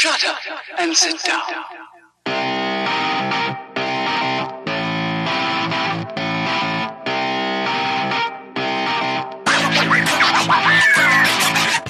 Shut up and sit down.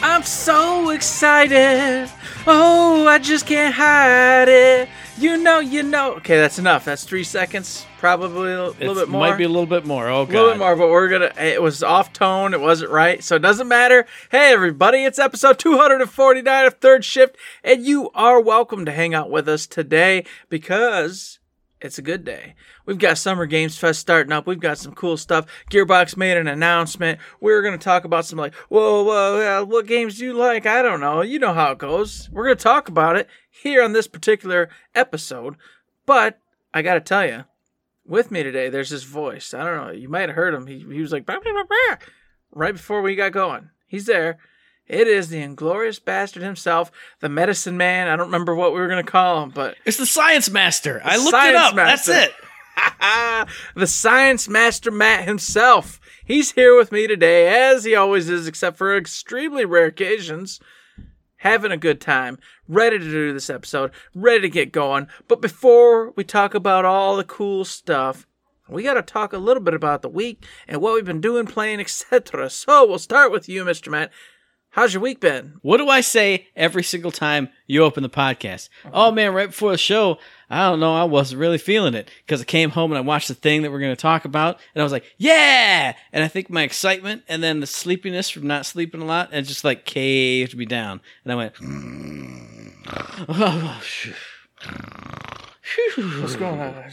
I'm so excited. Oh, I just can't hide it. You know, you know. Okay, that's enough. That's three seconds. Probably a little bit more. Might be a little bit more. Oh a little bit more, but we're gonna. It was off tone. It wasn't right, so it doesn't matter. Hey, everybody! It's episode 249 of Third Shift, and you are welcome to hang out with us today because it's a good day. We've got Summer Games Fest starting up. We've got some cool stuff. Gearbox made an announcement. We're going to talk about some like, whoa, whoa, uh, what games do you like? I don't know. You know how it goes. We're going to talk about it here on this particular episode. But I got to tell you, with me today, there's this voice. I don't know. You might have heard him. He, he was like, "Bah, bah, bah, bah," right before we got going. He's there. It is the inglorious bastard himself, the medicine man. I don't remember what we were going to call him, but It's the Science Master. I looked it up. Master. That's it. the science master Matt himself. He's here with me today, as he always is, except for extremely rare occasions. Having a good time, ready to do this episode, ready to get going. But before we talk about all the cool stuff, we got to talk a little bit about the week and what we've been doing, playing, etc. So we'll start with you, Mr. Matt. How's your week been? What do I say every single time you open the podcast? Uh-huh. Oh man, right before the show, I don't know, I wasn't really feeling it because I came home and I watched the thing that we're going to talk about, and I was like, yeah! And I think my excitement and then the sleepiness from not sleeping a lot and just like caved me down, and I went, mm. oh. oh What's going on?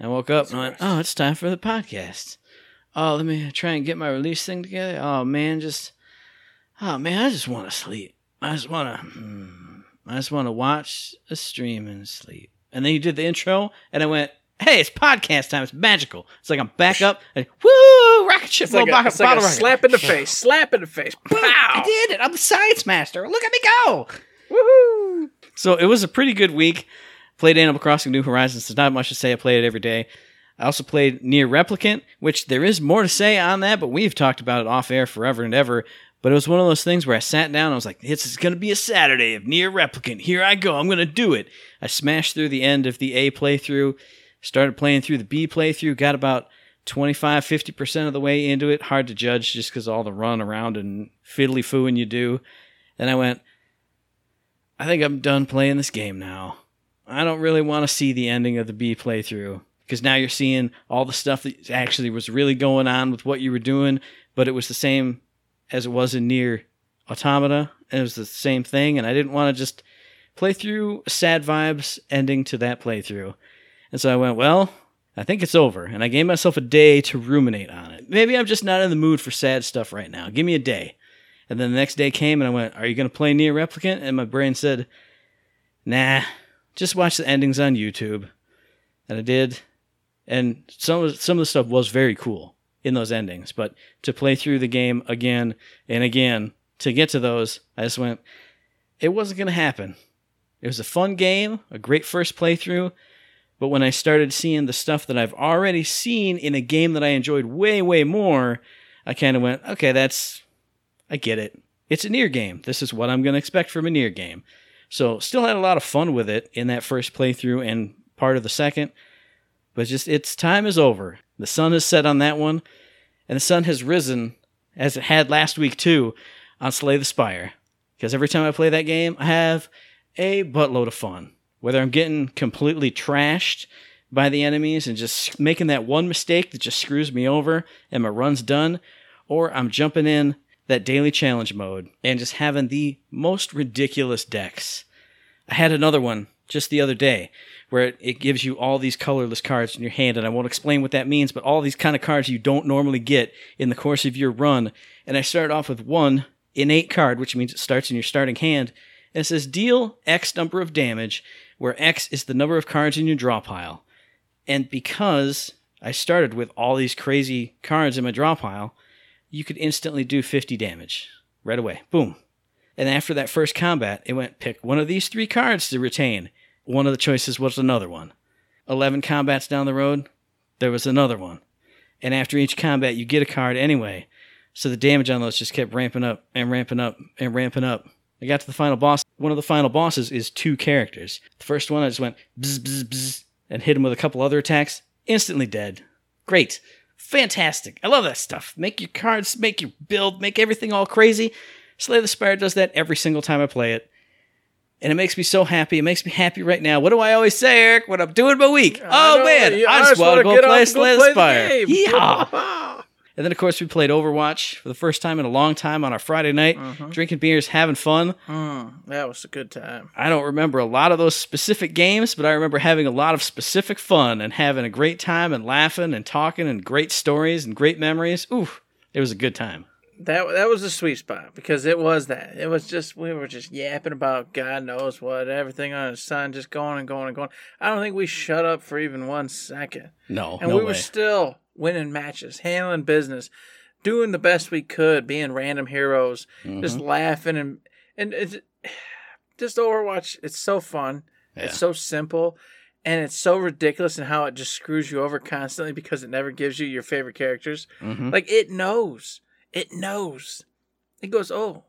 I woke up and I went, oh, it's time for the podcast. Oh, let me try and get my release thing together. Oh man, just oh man, I just want to sleep. I just want to, hmm, I just want to watch a stream and sleep. And then you did the intro, and I went, hey, it's podcast time. It's magical. It's like I'm back up and woo, rocket ship, It's like, a, bottle- it's like a slap in the face, slap in the face. Boom, I did it. I'm the science master. Look at me go. Woohoo! So it was a pretty good week. Played Animal Crossing New Horizons. There's not much to say. I played it every day. I also played NieR Replicant, which there is more to say on that, but we've talked about it off air forever and ever. But it was one of those things where I sat down and I was like, this is going to be a Saturday of NieR Replicant. Here I go. I'm going to do it. I smashed through the end of the A playthrough, started playing through the B playthrough, got about 25, 50% of the way into it. Hard to judge just because all the run around and fiddly fooing you do. And I went, I think I'm done playing this game now. I don't really want to see the ending of the B playthrough because now you're seeing all the stuff that actually was really going on with what you were doing, but it was the same as it was in NieR Automata. And it was the same thing, and I didn't want to just play through sad vibes ending to that playthrough. And so I went, well, I think it's over, and I gave myself a day to ruminate on it. Maybe I'm just not in the mood for sad stuff right now. Give me a day. And then the next day came, and I went, Are you going to play NieR Replicant? And my brain said, Nah, just watch the endings on YouTube. And I did. And some of, some of the stuff was very cool in those endings. But to play through the game again and again to get to those, I just went, it wasn't going to happen. It was a fun game, a great first playthrough. But when I started seeing the stuff that I've already seen in a game that I enjoyed way, way more, I kind of went, okay, that's, I get it. It's a NieR game. This is what I'm going to expect from a NieR game. So, still had a lot of fun with it in that first playthrough and part of the second. But just, its time is over. The sun has set on that one, and the sun has risen, as it had last week too, on Slay the Spire. Because every time I play that game, I have a buttload of fun. Whether I'm getting completely trashed by the enemies and just making that one mistake that just screws me over and my run's done, or I'm jumping in that daily challenge mode and just having the most ridiculous decks. I had another one just the other day where it, it gives you all these colorless cards in your hand, and I won't explain what that means, but all these kind of cards you don't normally get in the course of your run. And I started off with one innate card, which means it starts in your starting hand, and it says deal X number of damage, where X is the number of cards in your draw pile. And because I started with all these crazy cards in my draw pile, you could instantly do 50 damage right away. Boom. And after that first combat, it went pick one of these three cards to retain. One of the choices was another one. 11 combats down the road, there was another one. And after each combat, you get a card anyway. So the damage on those just kept ramping up and ramping up and ramping up. I got to the final boss. One of the final bosses is two characters. The first one, I just went bzz, bzz, bzz, and hit him with a couple other attacks. Instantly dead. Great. Fantastic. I love that stuff. Make your cards, make your build, make everything all crazy. Slay the Spire does that every single time I play it. And it makes me so happy. It makes me happy right now. What do I always say, Eric, when I'm doing my week? I oh, know, man. I just want to go play Slay Spire. Yeehaw. And then, of course, we played Overwatch for the first time in a long time on our Friday night, Mm-hmm. drinking beers, having fun. Mm, that was a good time. I don't remember a lot of those specific games, but I remember having a lot of specific fun and having a great time and laughing and talking and great stories and great memories. Ooh, it was a good time. That that was a sweet spot because it was that. It was just we were just yapping about God knows what, everything on the sun, just going and going and going. I don't think we shut up for even one second. No, And no we way. were still winning matches, handling business, doing the best we could, being random heroes, just Mm-hmm. laughing and and it's just Overwatch. It's so fun. Yeah. It's so simple. And it's so ridiculous in how it just screws you over constantly because it never gives you your favorite characters. Mhm. Like it knows. It knows. It goes, oh,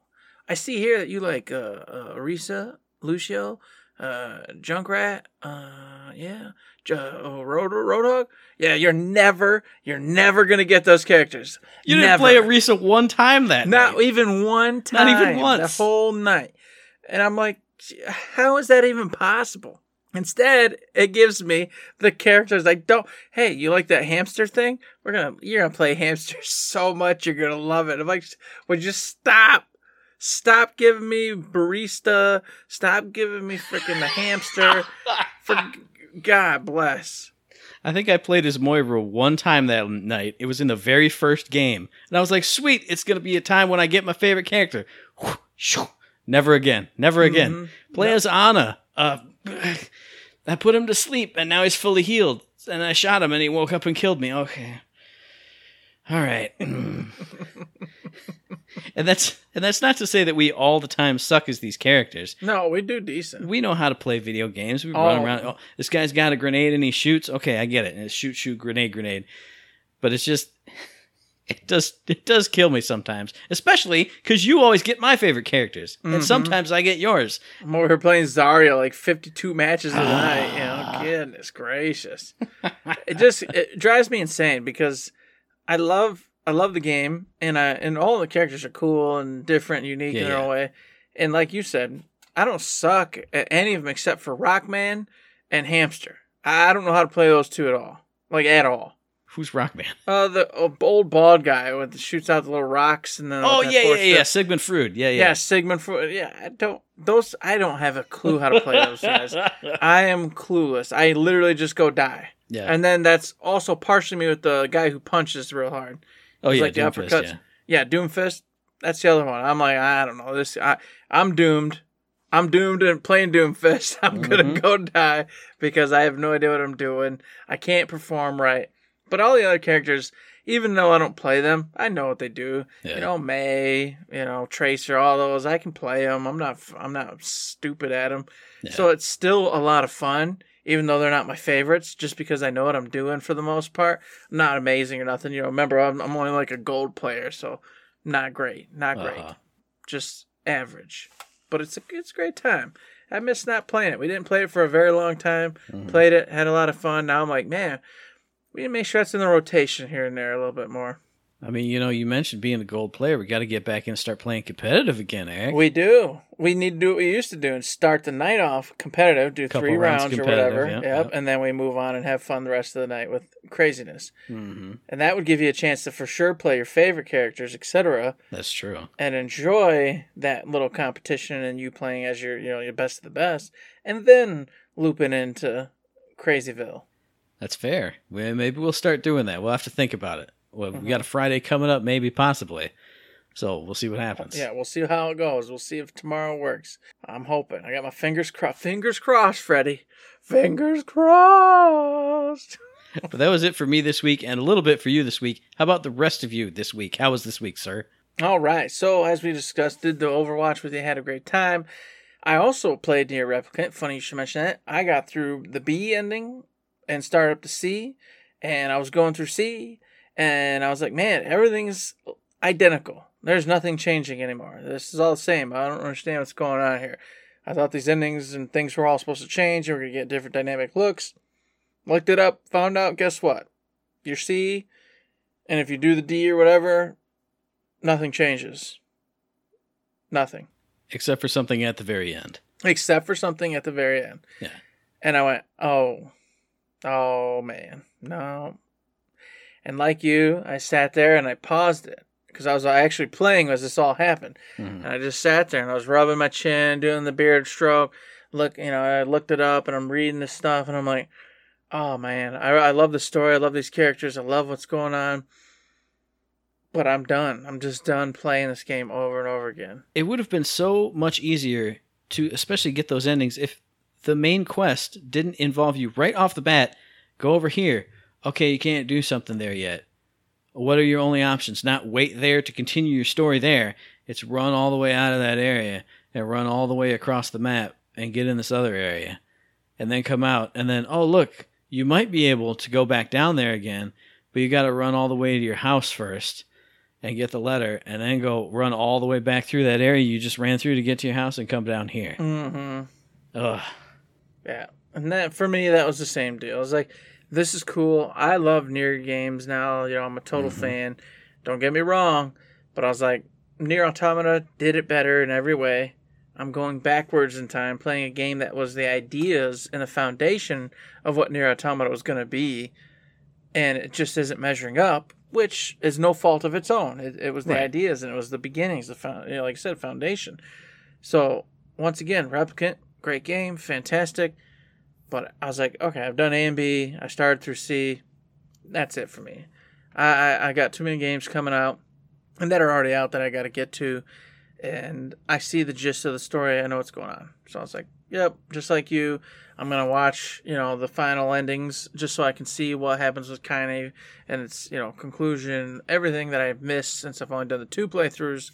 I see here that you like uh, uh Orisa, Lucio, uh Junkrat, uh yeah, J- uh, Road Roadhog. Yeah, you're never, you're never gonna get those characters. You didn't Never. play Arisa one time that Not night. even one time. Not even once. The whole night. And I'm like, how is that even possible? Instead, it gives me the characters I don't. Hey, you like that hamster thing? We're gonna, you're gonna play hamster so much, you're gonna love it. I'm like, would you stop? Stop giving me barista. Stop giving me freaking the hamster. For God bless. I think I played as Moira one time that night. It was in the very first game. And I was like, sweet, it's to be a time when I get my favorite character. Never again. Never again. Mm-hmm. Play as Ana. Uh, I put him to sleep and now he's fully healed. And I shot him and he woke up and killed me. Okay. All right. and that's and that's not to say that we all the time suck as these characters. No, we do decent. We know how to play video games. We run Oh. around. Oh, this guy's got a grenade and he shoots. Okay, I get it. And it's shoot, shoot, grenade, grenade. But it's just, it does, it does kill me sometimes, especially because you always get my favorite characters, Mm-hmm. and sometimes I get yours. I'm over here playing Zarya like 52 matches in a night. You know, goodness gracious. it just it drives me insane because I love I love the game and I and all the characters are cool and different, and unique Yeah, in their yeah. own way. And like you said, I don't suck at any of them except for Rockman and Hamster. I don't know how to play those two at all, like at all. Who's Rockman? Uh, the uh, old bald guy with the shoots out the little rocks and then Oh yeah, yeah, yeah, yeah. Sigmund Freud. Yeah, Yeah, yeah. Sigmund Freud. Yeah, I don't. Those I don't have a clue how to play those guys. I am clueless. I literally just go die. Yeah. And then that's also partially me with the guy who punches real hard. oh It's yeah, like the Doomfist, uppercuts. yeah. Yeah, Doomfist. That's the other one. I'm like, I don't know. This I I'm doomed. I'm doomed and playing Doomfist. I'm gonna Mhm. go die because I have no idea what I'm doing. I can't perform right. But all the other characters, even though I don't play them, I know what they do. Yeah. You know, Mei, you know, Tracer, all those. I can play them. I'm not. I'm not stupid at them. Yeah. So it's still a lot of fun, even though they're not my favorites. Just because I know what I'm doing for the most part. I'm not amazing or nothing. You know, remember I'm, I'm only like a gold player, so not great, not great, Uh-huh. just average. But it's a it's a great time. I miss not playing it. We didn't play it for a very long time. Mhm. Played it, had a lot of fun. Now I'm like, man, we need to make sure that's in the rotation here and there a little bit more. I mean, you know, you mentioned being a gold player. We got to get back in and start playing competitive again, Eric. We do. We need to do what we used to do and start the night off competitive, do Couple three rounds rounds, or whatever. yep, Yep, yep. And then we move on and have fun the rest of the night with craziness. hmm And that would give you a chance to for sure play your favorite characters, etc., That's true. and enjoy that little competition and you playing as your you know your best of the best, and then looping into Crazyville. That's fair. Maybe we'll start doing that. We'll have to think about it. Well, Mm-hmm. we got a Friday coming up, maybe, possibly. So we'll see what happens. Yeah, we'll see how it goes. We'll see if tomorrow works. I'm hoping. I got my fingers crossed. Fingers crossed, Freddie. Fingers crossed. But that was it for me this week, and a little bit for you this week. How about the rest of you this week? How was this week, sir? All right. So as we discussed, did the Overwatch with you, had a great time. I also played NieR Replicant. Funny you should mention that. I got through the B ending and started up to C, and I was going through C, and I was like, man, everything's identical. There's nothing changing anymore. This is all the same. I don't understand what's going on here. I thought these endings and things were all supposed to change. and We're gonna get different dynamic looks. Looked it up, found out. Guess what? Your C, and if you do the D or whatever, nothing changes. Nothing Except for something at the very end. except for something at the very end. Yeah. And I went, oh, oh man, no. And like you, I sat there and I paused it because I was actually playing as this all happened. Mhm. And I just sat there and I was rubbing my chin, doing the beard stroke. Look, you know, I looked it up and I'm reading this stuff and I'm like, oh man, I, I love the story. I love these characters. I love what's going on. But I'm done. I'm just done playing this game over and over again. It would have been so much easier to especially get those endings if the main quest didn't involve you right off the bat. Go over here. Okay, you can't do something there yet. What are your only options? Not wait there to continue your story there. It's run all the way out of that area and run all the way across the map and get in this other area. And then come out and then, oh, look, you might be able to go back down there again, but you got to run all the way to your house first and get the letter and then go run all the way back through that area you just ran through to get to your house and come down here. Mm-hmm. Ugh. Yeah, and that for me that was the same deal. I was like, this is cool. I love NieR games now. You know, I'm a total Mhm. fan. Don't get me wrong, but I was like, NieR Automata did it better in every way. I'm going backwards in time, playing a game that was the ideas and the foundation of what NieR Automata was going to be, and it just isn't measuring up. Which is no fault of its own. It, it was the Right. ideas and it was the beginnings, the found, you know, like I said, foundation. So once again, Replicant, great game, fantastic. But I was like, okay, I've done A and B. I started through C. That's it for me. I, I, I got too many games coming out and that are already out that I got to get to. And I see the gist of the story. I know what's going on. So I was like, yep, just like you. I'm to watch, you know, the final endings just so I can see what happens with Kaine and its, you know, conclusion, everything that I've missed since I've only done the two playthroughs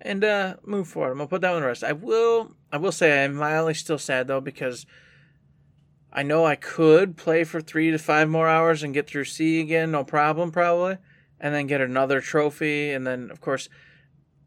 and uh move forward. I'm gonna put that one to rest. I will I will say I'm mildly still sad though because I know I could play for three to five more hours and get through C again, no problem probably, and then get another trophy and then of course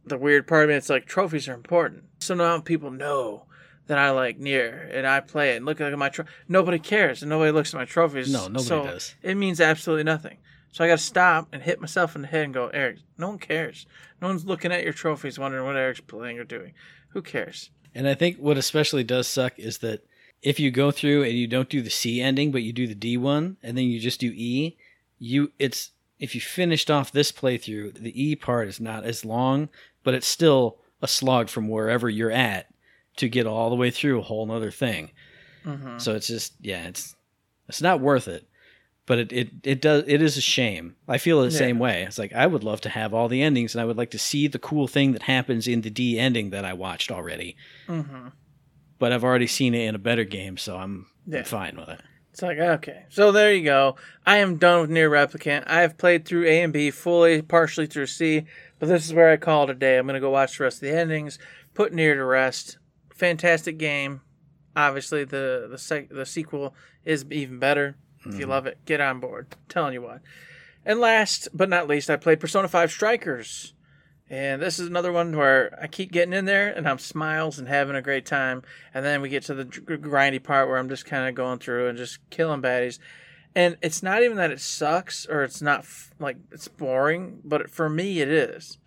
the weird part of me it's like trophies are important. So now people know that I like NieR and I play it and look at my trophy. nobody cares and nobody looks at my trophies. No, nobody so does. It means absolutely nothing. So I got to stop and hit myself in the head and go, Eric, no one cares. No one's looking at your trophies wondering what Eric's playing or doing. Who cares? And I think what especially does suck is that if you go through and you don't do the C ending, but you do the D one, and then you just do E, you it's if you finished off this playthrough, the E part is not as long, but it's still a slog from wherever you're at to get all the way through a whole nother thing. Mm-hmm. So it's just yeah, it's it's not worth it. But it, it, it does it is a shame. I feel the Yeah. same way. It's like I would love to have all the endings and I would like to see the cool thing that happens in the D ending that I watched already. Mm-hmm. But I've already seen it in a better game, so I'm, I'm fine with it. It's like, okay. So there you go. I am done with NieR Replicant. I have played through A and B fully, partially through C, but this is where I call it a day. I'm going to go watch the rest of the endings, put NieR to rest. Fantastic game. Obviously, the the, sec- the sequel is even better. If you hmm. love it, get on board. telling you what. And last but not least, I played Persona 5 Strikers. And this is another one where I keep getting in there and I'm smiles and having a great time. And then we get to the grindy part where I'm just kind of going through and just killing baddies. And it's not even that it sucks or it's not f- like it's boring, but for me it is.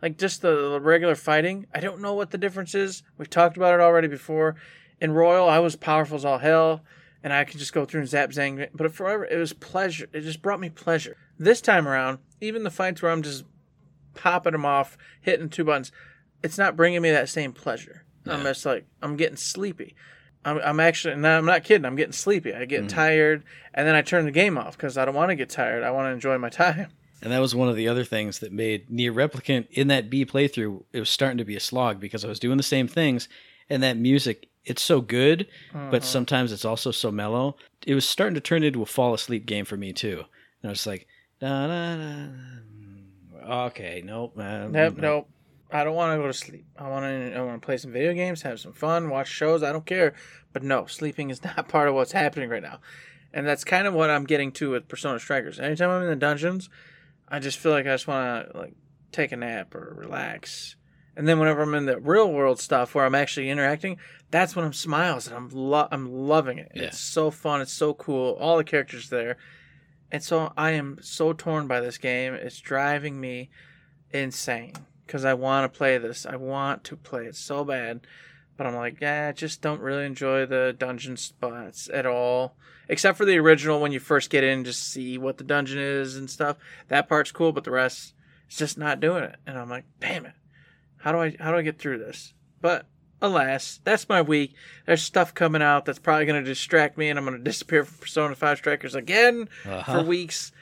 Like just the, the regular fighting, I don't know what the difference is. We've talked about it already before. In Royal, I was powerful as all hell and I can just go through and zap zang. But forever, it was pleasure. It just brought me pleasure. This time around, even the fights where I'm just popping them off, hitting two buttons, it's not bringing me that same pleasure. I'm just like I'm getting sleepy. I'm, I'm actually, no, I'm not kidding. I'm getting sleepy. I get mm-hmm. tired, and then I turn the game off because I don't want to get tired. I want to enjoy my time. And that was one of the other things that made NieR Replicant in that B playthrough, it was starting to be a slog because I was doing the same things and that music, it's so good, but sometimes it's also so mellow. It was starting to turn into a fall asleep game for me too. And I was like, da, da, da. okay, nope. Uh, Nope, nope. I don't want to go to sleep. I want to. I want to play some video games, have some fun, watch shows. I don't care. But no, sleeping is not part of what's happening right now, and that's kind of what I'm getting to with Persona Strikers. Anytime I'm in the dungeons, I just feel like I just want to like take a nap or relax. And then whenever I'm in the real world stuff where I'm actually interacting, that's when I'm smiles and I'm lo- I'm loving it. Yeah. It's so fun. It's so cool. All the characters there, and so I am so torn by this game. It's driving me insane because I want to play this. I want to play it so bad, but I'm like, yeah, I just don't really enjoy the dungeon spots at all. Except for the original when you first get in, just see what the dungeon is and stuff. That part's cool, but the rest, it's just not doing it. And I'm like, damn it, how do I how do I get through this? But alas, that's my week. There's stuff coming out that's probably going to distract me, and I'm going to disappear from Persona 5 Strikers again Uh-huh. for weeks.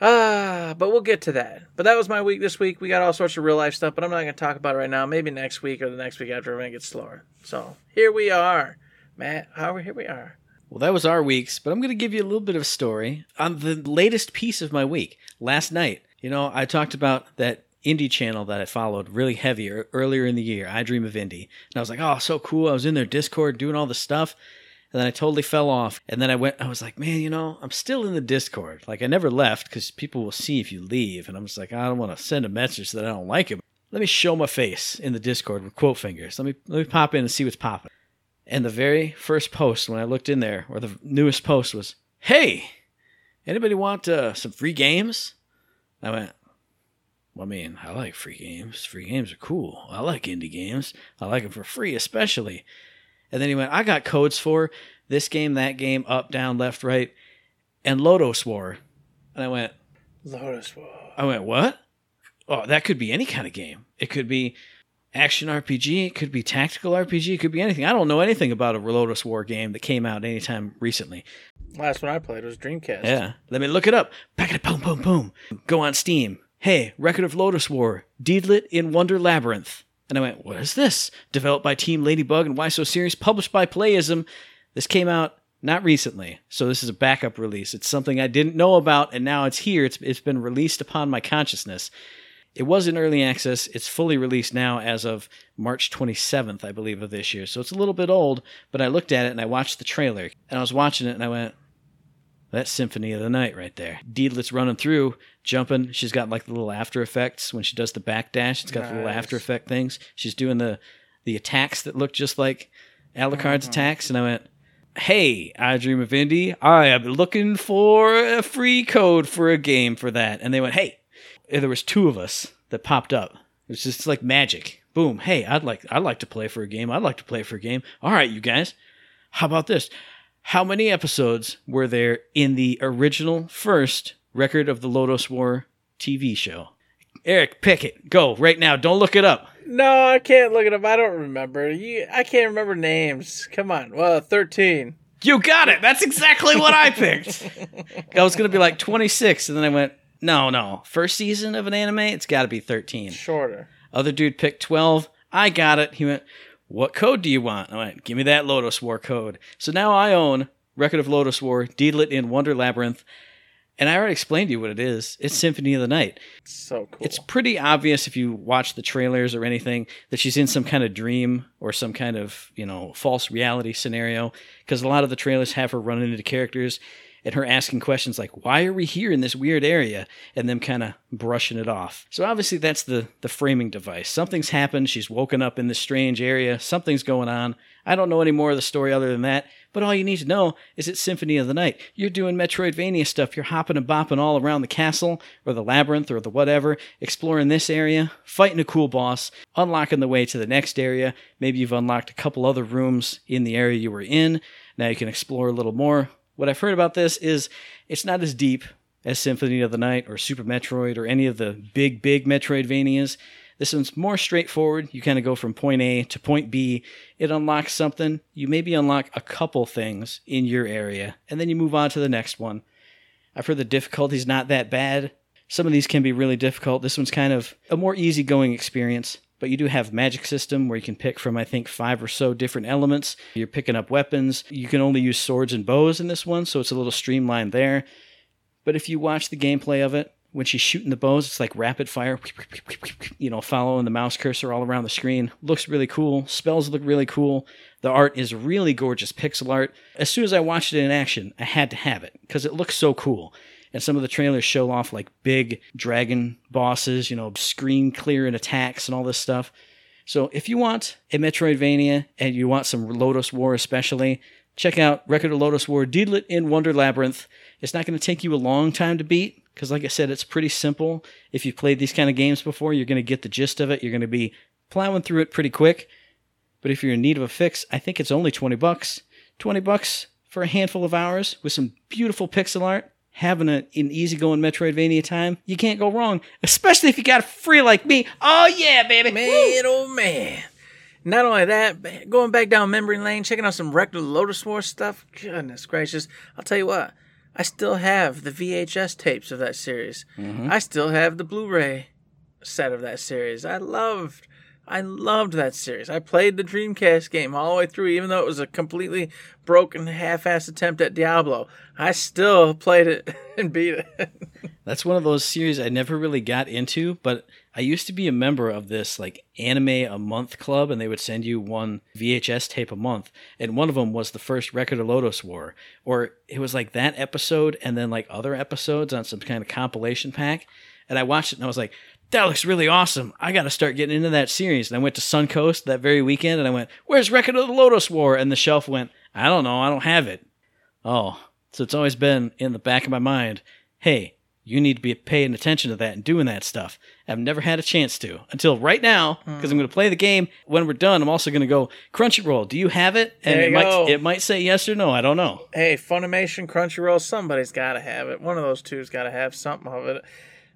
Ah, but we'll get to that. But that was my week this week. We got all sorts of real life stuff, but I'm not going to talk about it right now. Maybe next week or the next week after when it gets slower. So here we are, Matt. How here we are. Well, that was our weeks, but I'm going to give you a little bit of a story on the latest piece of my week. Last night, you know, I talked about that indie channel that I followed really heavy earlier in the year, I Dream of Indie. And I was like, oh, so cool. I was in their Discord doing all the stuff. And then I totally fell off. And then I went, I was like, man, you know, I'm still in the Discord. Like, I never left because people will see if you leave. And I'm just like, I don't want to send a message that I don't like it. Let me show my face in the Discord with quote fingers. Let me let me pop in and see what's popping. And the very first post when I looked in there, or the newest post was, "Hey, anybody want uh, some free games?" I went, "Well, I mean, I like free games. Free games are cool. I like indie games. I like them for free, especially." And then he went, "I got codes for this game, that game, up, down, left, right, and Lodoss War." And I went, Lodoss War. I went, what? Oh, that could be any kind of game. It could be action RPG. It could be tactical RPG. It could be anything. I don't know anything about a Lodoss War game that came out anytime recently. Last one I played was Dreamcast. Yeah. Let me look it up. Pack it, boom, boom, boom. Go on Steam. Hey, Record of Lodoss War. Deedlit in Wonder Labyrinth. And I went, what is this? Developed by Team Ladybug and Why So Serious. Published by Playism. This came out not recently. So this is a backup release. It's something I didn't know about, and now it's here. It's, it's been released upon my consciousness. It was in early access. It's fully released now as of March 27th, I believe, of this year. So it's a little bit old, but I looked at it and I watched the trailer. And I was watching it and I went, that's Symphony of the Night right there. Deedlit's running through, jumping. She's got like the little after effects when she does the backdash. It's got the little after effect things. She's doing the the attacks that look just like Alucard's uh-huh. attacks. And I went, Hey, I Dream of Indie, I am looking for a free code for a game for that. And they went, Hey, and there was two of us that popped up. It was just like magic. Boom. Hey, I'd like I'd like to play for a game. I'd like to play for a game. All right, you guys. How about this? How many episodes were there in the original first record of the Lodoss War TV show? Eric, pick it. Go right now. Don't look it up. No, I can't look it up. I don't remember. You, I can't remember names. Come on. Well, thirteen. You got it. That's exactly what I picked. I was going to be like 26, and then I went, no, no. First season of an anime, it's got to be 13. Shorter. Other dude picked 12. I got it. He went, What code do you want? I went, Give me that Lodoss War code. So now I own Record of Lodoss War, Deedlit in Wonder Labyrinth. And I already explained to you what it is. It's Symphony of the Night. So cool. It's pretty obvious if you watch the trailers or anything that she's in some kind of dream or some kind of, you know, false reality scenario. Because a lot of the trailers have her running into characters and her asking questions like, why are we here in this weird area? And them kind of brushing it off. So obviously that's the, the framing device. Something's happened. She's woken up in this strange area. Something's going on. I don't know any more of the story other than that. But all you need to know is it's Symphony of the Night. You're doing Metroidvania stuff. You're hopping and bopping all around the castle or the labyrinth or the whatever, exploring this area, fighting a cool boss, unlocking the way to the next area. Maybe you've unlocked a couple other rooms in the area you were in. Now you can explore a little more. What I've heard about this is it's not as deep as Symphony of the Night or Super Metroid or any of the big, big Metroidvanias. This one's more straightforward. You kind of go from point A to point B. It unlocks something. You maybe unlock a couple things in your area, and then you move on to the next one. I've heard the difficulty's not that bad. Some of these can be really difficult. This one's kind of a more easygoing experience, but you do have magic system where you can pick from I think five or so different elements. You're picking up weapons. You can only use swords and bows in this one, so it's a little streamlined there. But if you watch the gameplay of it, when she's shooting the bows, it's like rapid fire, you know, following the mouse cursor all around the screen. Looks really cool. Spells look really cool. The art is really gorgeous pixel art. As soon as I watched it in action, I had to have it because it looks so cool. And some of the trailers show off like big dragon bosses, you know, screen clearing attacks and all this stuff. So if you want a Metroidvania and you want some Lodoss War especially, check out Record of Lodoss War Deedlit in Wonder Labyrinth. It's not going to take you a long time to beat because, like I said, it's pretty simple. If you've played these kind of games before, you're going to get the gist of it. You're going to be plowing through it pretty quick. But if you're in need of a fix, I think it's only 20 bucks. 20 bucks for a handful of hours with some beautiful pixel art, having a, an easygoing Metroidvania time. You can't go wrong, especially if you got free like me. Oh, yeah, baby. Woo! Man, oh man. Not only that, going back down memory lane, checking out some Rectal Lotus War stuff. Goodness gracious. I'll tell you what, I still have the VHS tapes of that series. Mm-hmm. I still have the Blu ray set of that series. I loved. I loved that series. I played the Dreamcast game all the way through, even though it was a completely broken, half-assed attempt at Diablo. I still played it and beat it. That's one of those series I never really got into, but I used to be a member of this like anime a month club, and they would send you one VHS tape a month, and one of them was the first Record of Lodoss War, or it was like that episode and then like other episodes on some kind of compilation pack, and I watched it and I was like, that looks really awesome. I got to start getting into that series. And I went to Suncoast that very weekend, and I went, "Where's Record of the Lodoss War?" And the shelf went, "I don't know. I don't have it." Oh, so it's always been in the back of my mind. Hey, you need to be paying attention to that and doing that stuff. I've never had a chance to until right now because I'm going to play the game. When we're done, I'm also going to go Crunchyroll. Do you have it? And it might it might say yes or no. I don't know. hey, Funimation, Crunchyroll, somebody's got to have it. One of those two's got to have something of it.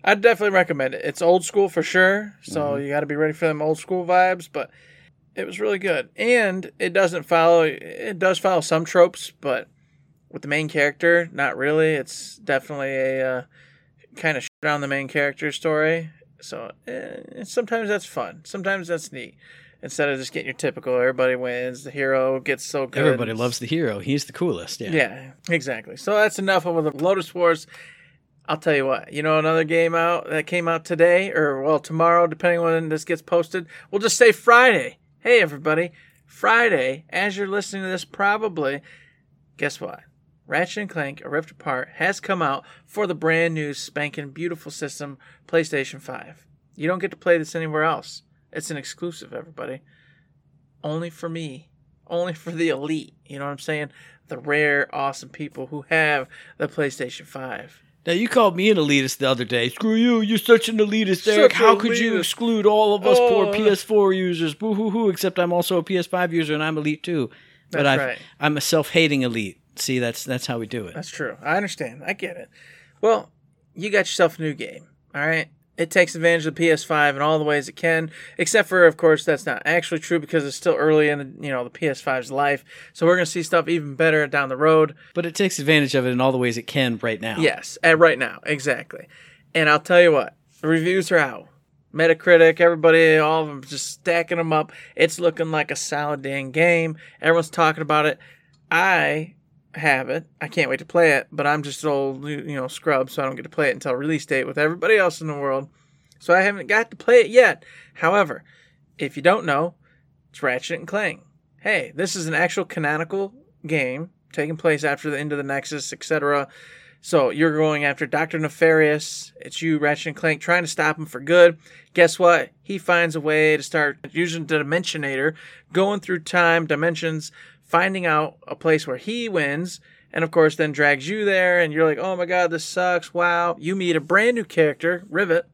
I'd definitely recommend it. It's old school for sure, so you got to be ready for them old school vibes. But it was really good, and it doesn't follow. It does follow some tropes, but with the main character, not really. It's definitely a uh, kind of on the main character story. So eh, sometimes that's fun. Sometimes that's neat. Instead of just getting your typical everybody wins, the hero gets so good. Everybody loves the hero. He's the coolest. Yeah. Yeah, exactly. So that's enough of the Lodoss Wars. I'll tell you what, you know, another game out that came out today, or well, tomorrow, depending on when this gets posted. We'll just say Friday. Hey, everybody, Friday, as you're listening to this, probably, guess what? Ratchet and Clank, A Rift Apart, has come out for the brand new spanking beautiful system, PlayStation 5. You don't get to play this anywhere else. It's an exclusive, everybody. Only for me. Only for the elite. You know what I'm saying? The rare, awesome people who have the PlayStation 5. Now you called me an elitist the other day. Screw you! You're such an elitist, Eric. Such How an could you exclude all of us poor Oh. PS4 users? Boo hoo hoo! Except I'm also a PS5 user and I'm elite too. But That's I've, right. I'm a self-hating elite. See, that's that's how we do it. That's true. I understand. I get it. Well, you got yourself a new game. All right. It takes advantage of the PS5 in all the ways it can, except for, of course, that's not actually true because it's still early in the, you know the PS5's life. So we're gonna see stuff even better down the road. But it takes advantage of it in all the ways it can right now. Yes, at right now, exactly. And I'll tell you what, the reviews are out. Metacritic, everybody, all of them just stacking them up. It's looking like a solid dang game. Everyone's talking about it. I have it. I can't wait to play it, but I'm just an old, you know, scrub, so I don't get to play it until release date with everybody else in the world. So I haven't got to play it yet. However, if you don't know, it's Ratchet and Clank. Hey, this is an actual canonical game taking place after the end of the Nexus, etc. So you're going after Dr. Nefarious. It's you, Ratchet and Clank, trying to stop him for good. Guess what? He finds a way to start using the Dimensionator, going through time, dimensions, finding out a place where he wins, and of course then drags you there, and you're like, oh my god, this sucks. Wow. You meet a brand new character, Rivet,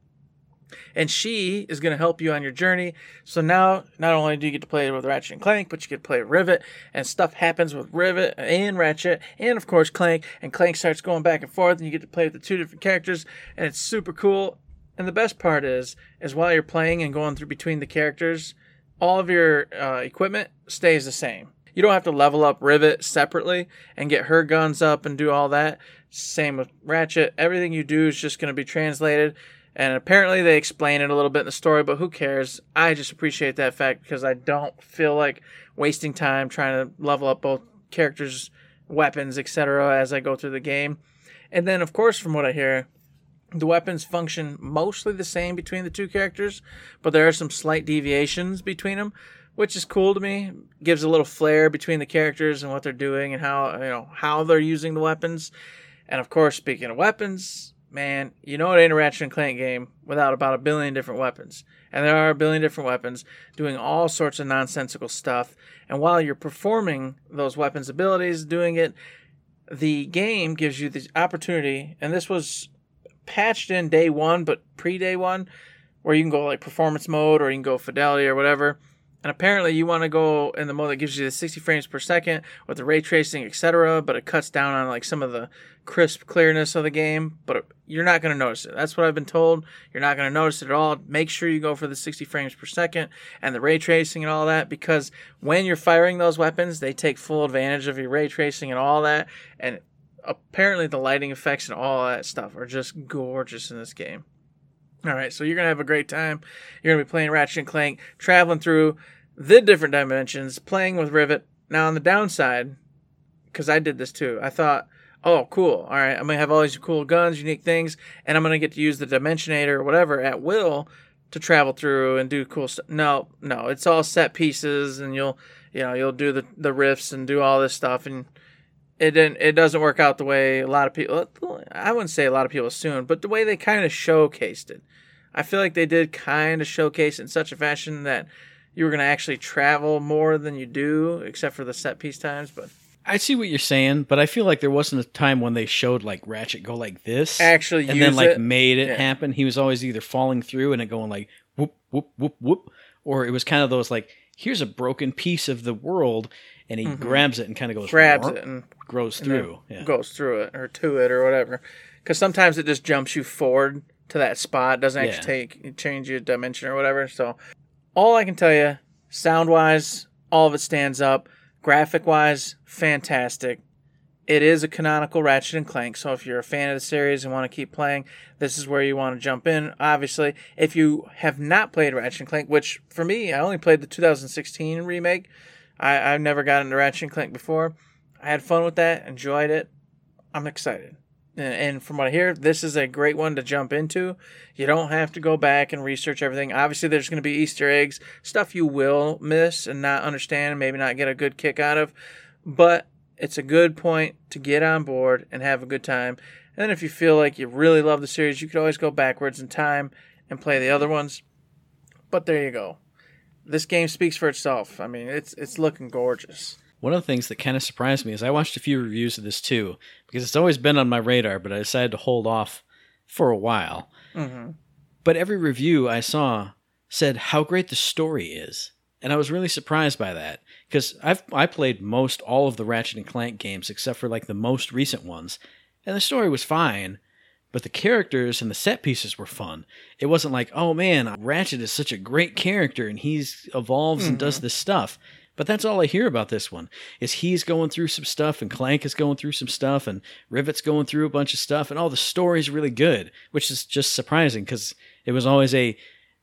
and she is going to help you on your journey. So now, not only do you get to play with Ratchet and Clank, but you get to play Rivet, and stuff happens with Rivet and Ratchet, and of course Clank, and Clank starts going back and forth, and you get to play with the two different characters, and it's super cool. And the best part is, is while you're playing and going through between the characters, all of your uh, equipment stays the same. You don't have to level up Rivet separately and get her guns up and do all that. Same with Ratchet. Everything you do is just going to be translated. And apparently they explain it a little bit in the story, but who cares? I just appreciate that fact because I don't feel like wasting time trying to level up both characters' weapons, etc., as I go through the game. And then, of course, from what I hear, the weapons function mostly the same between the two characters, but there are some slight deviations between them, which is cool to me. Gives a little flair between the characters and what they're doing and how you know how they're using the weapons. And of course, speaking of weapons, man, you know it ain't a Ratchet and Clank game without about a billion different weapons. And there are a billion different weapons doing all sorts of nonsensical stuff. And while you're performing those weapons' abilities, doing it, the game gives you the opportunity, and this was patched in day one, but pre day one, where you can go like performance mode or you can go fidelity or whatever. And apparently, you want to go in the mode that gives you the 60 frames per second with the ray tracing, etc. But it cuts down on like some of the crisp clearness of the game. But you're not going to notice it. That's what I've been told. You're not going to notice it at all. Make sure you go for the 60 frames per second and the ray tracing and all that because when you're firing those weapons, they take full advantage of your ray tracing and all that. And apparently, the lighting effects and all that stuff are just gorgeous in this game. All right, so you're gonna have a great time. You're gonna be playing Ratchet and Clank, traveling through the different dimensions, playing with Rivet. Now on the downside, because I did this too, I thought, oh, cool. All right, I'm gonna have all these cool guns, unique things, and I'm gonna get to use the Dimensionator or whatever at will to travel through and do cool stuff. No, no, it's all set pieces, and you'll, you know, you'll do the the rifts and do all this stuff, and it didn't it doesn't work out the way a lot of people I wouldn't say a lot of people assumed, but the way they kind of showcased it. I feel like they did kind of showcase it in such a fashion that you were going to actually travel more than you do, except for the set piece times. But I see what you're saying, but I feel like there wasn't a time when they showed like Ratchet go like this, actually, and then like it. made it Yeah. happen. He was always either falling through and it going like whoop whoop whoop whoop, or it was kind of those like here's a broken piece of the world, and he grabs it and kind of goes Mm-hmm. grabs it and grows and through. Yeah. goes through it or to it or whatever. Because sometimes it just jumps you forward to that spot. Doesn't actually Yeah. take change your dimension or whatever. So all I can tell you, sound wise, all of it stands up. Graphic wise, fantastic. It is a canonical Ratchet and Clank, so if you're a fan of the series and want to keep playing, this is where you want to jump in. Obviously, if you have not played Ratchet and Clank, which for me, I only played the 2016 remake, I, I've never gotten into Ratchet and Clank before. I had fun with that, enjoyed it. I'm excited. And- from what I hear, this is a great one to jump into. You don't have to go back and research everything. Obviously, there's going to be Easter eggs, stuff you will miss and not understand, and maybe not get a good kick out of. But it's a good point to get on board and have a good time. And if you feel like you really love the series, you could always go backwards in time and play the other ones. But there you go. This game speaks for itself. I mean, it's it's looking gorgeous. One of the things that kind of surprised me is I watched a few reviews of this too because it's always been on my radar, but I decided to hold off for a while. hmm But every review I saw said how great the story is, and I was really surprised by that because I've I played most all of the Ratchet and Clank games except for like the most recent ones, and the story was fine. But the characters and the set pieces were fun. It wasn't like, oh man, Ratchet is such a great character and he's evolves and does this stuff. But that's all I hear about this one is he's going through some stuff and Clank is going through some stuff and Rivet's going through a bunch of stuff and all the story's really good, which is just surprising because it was always a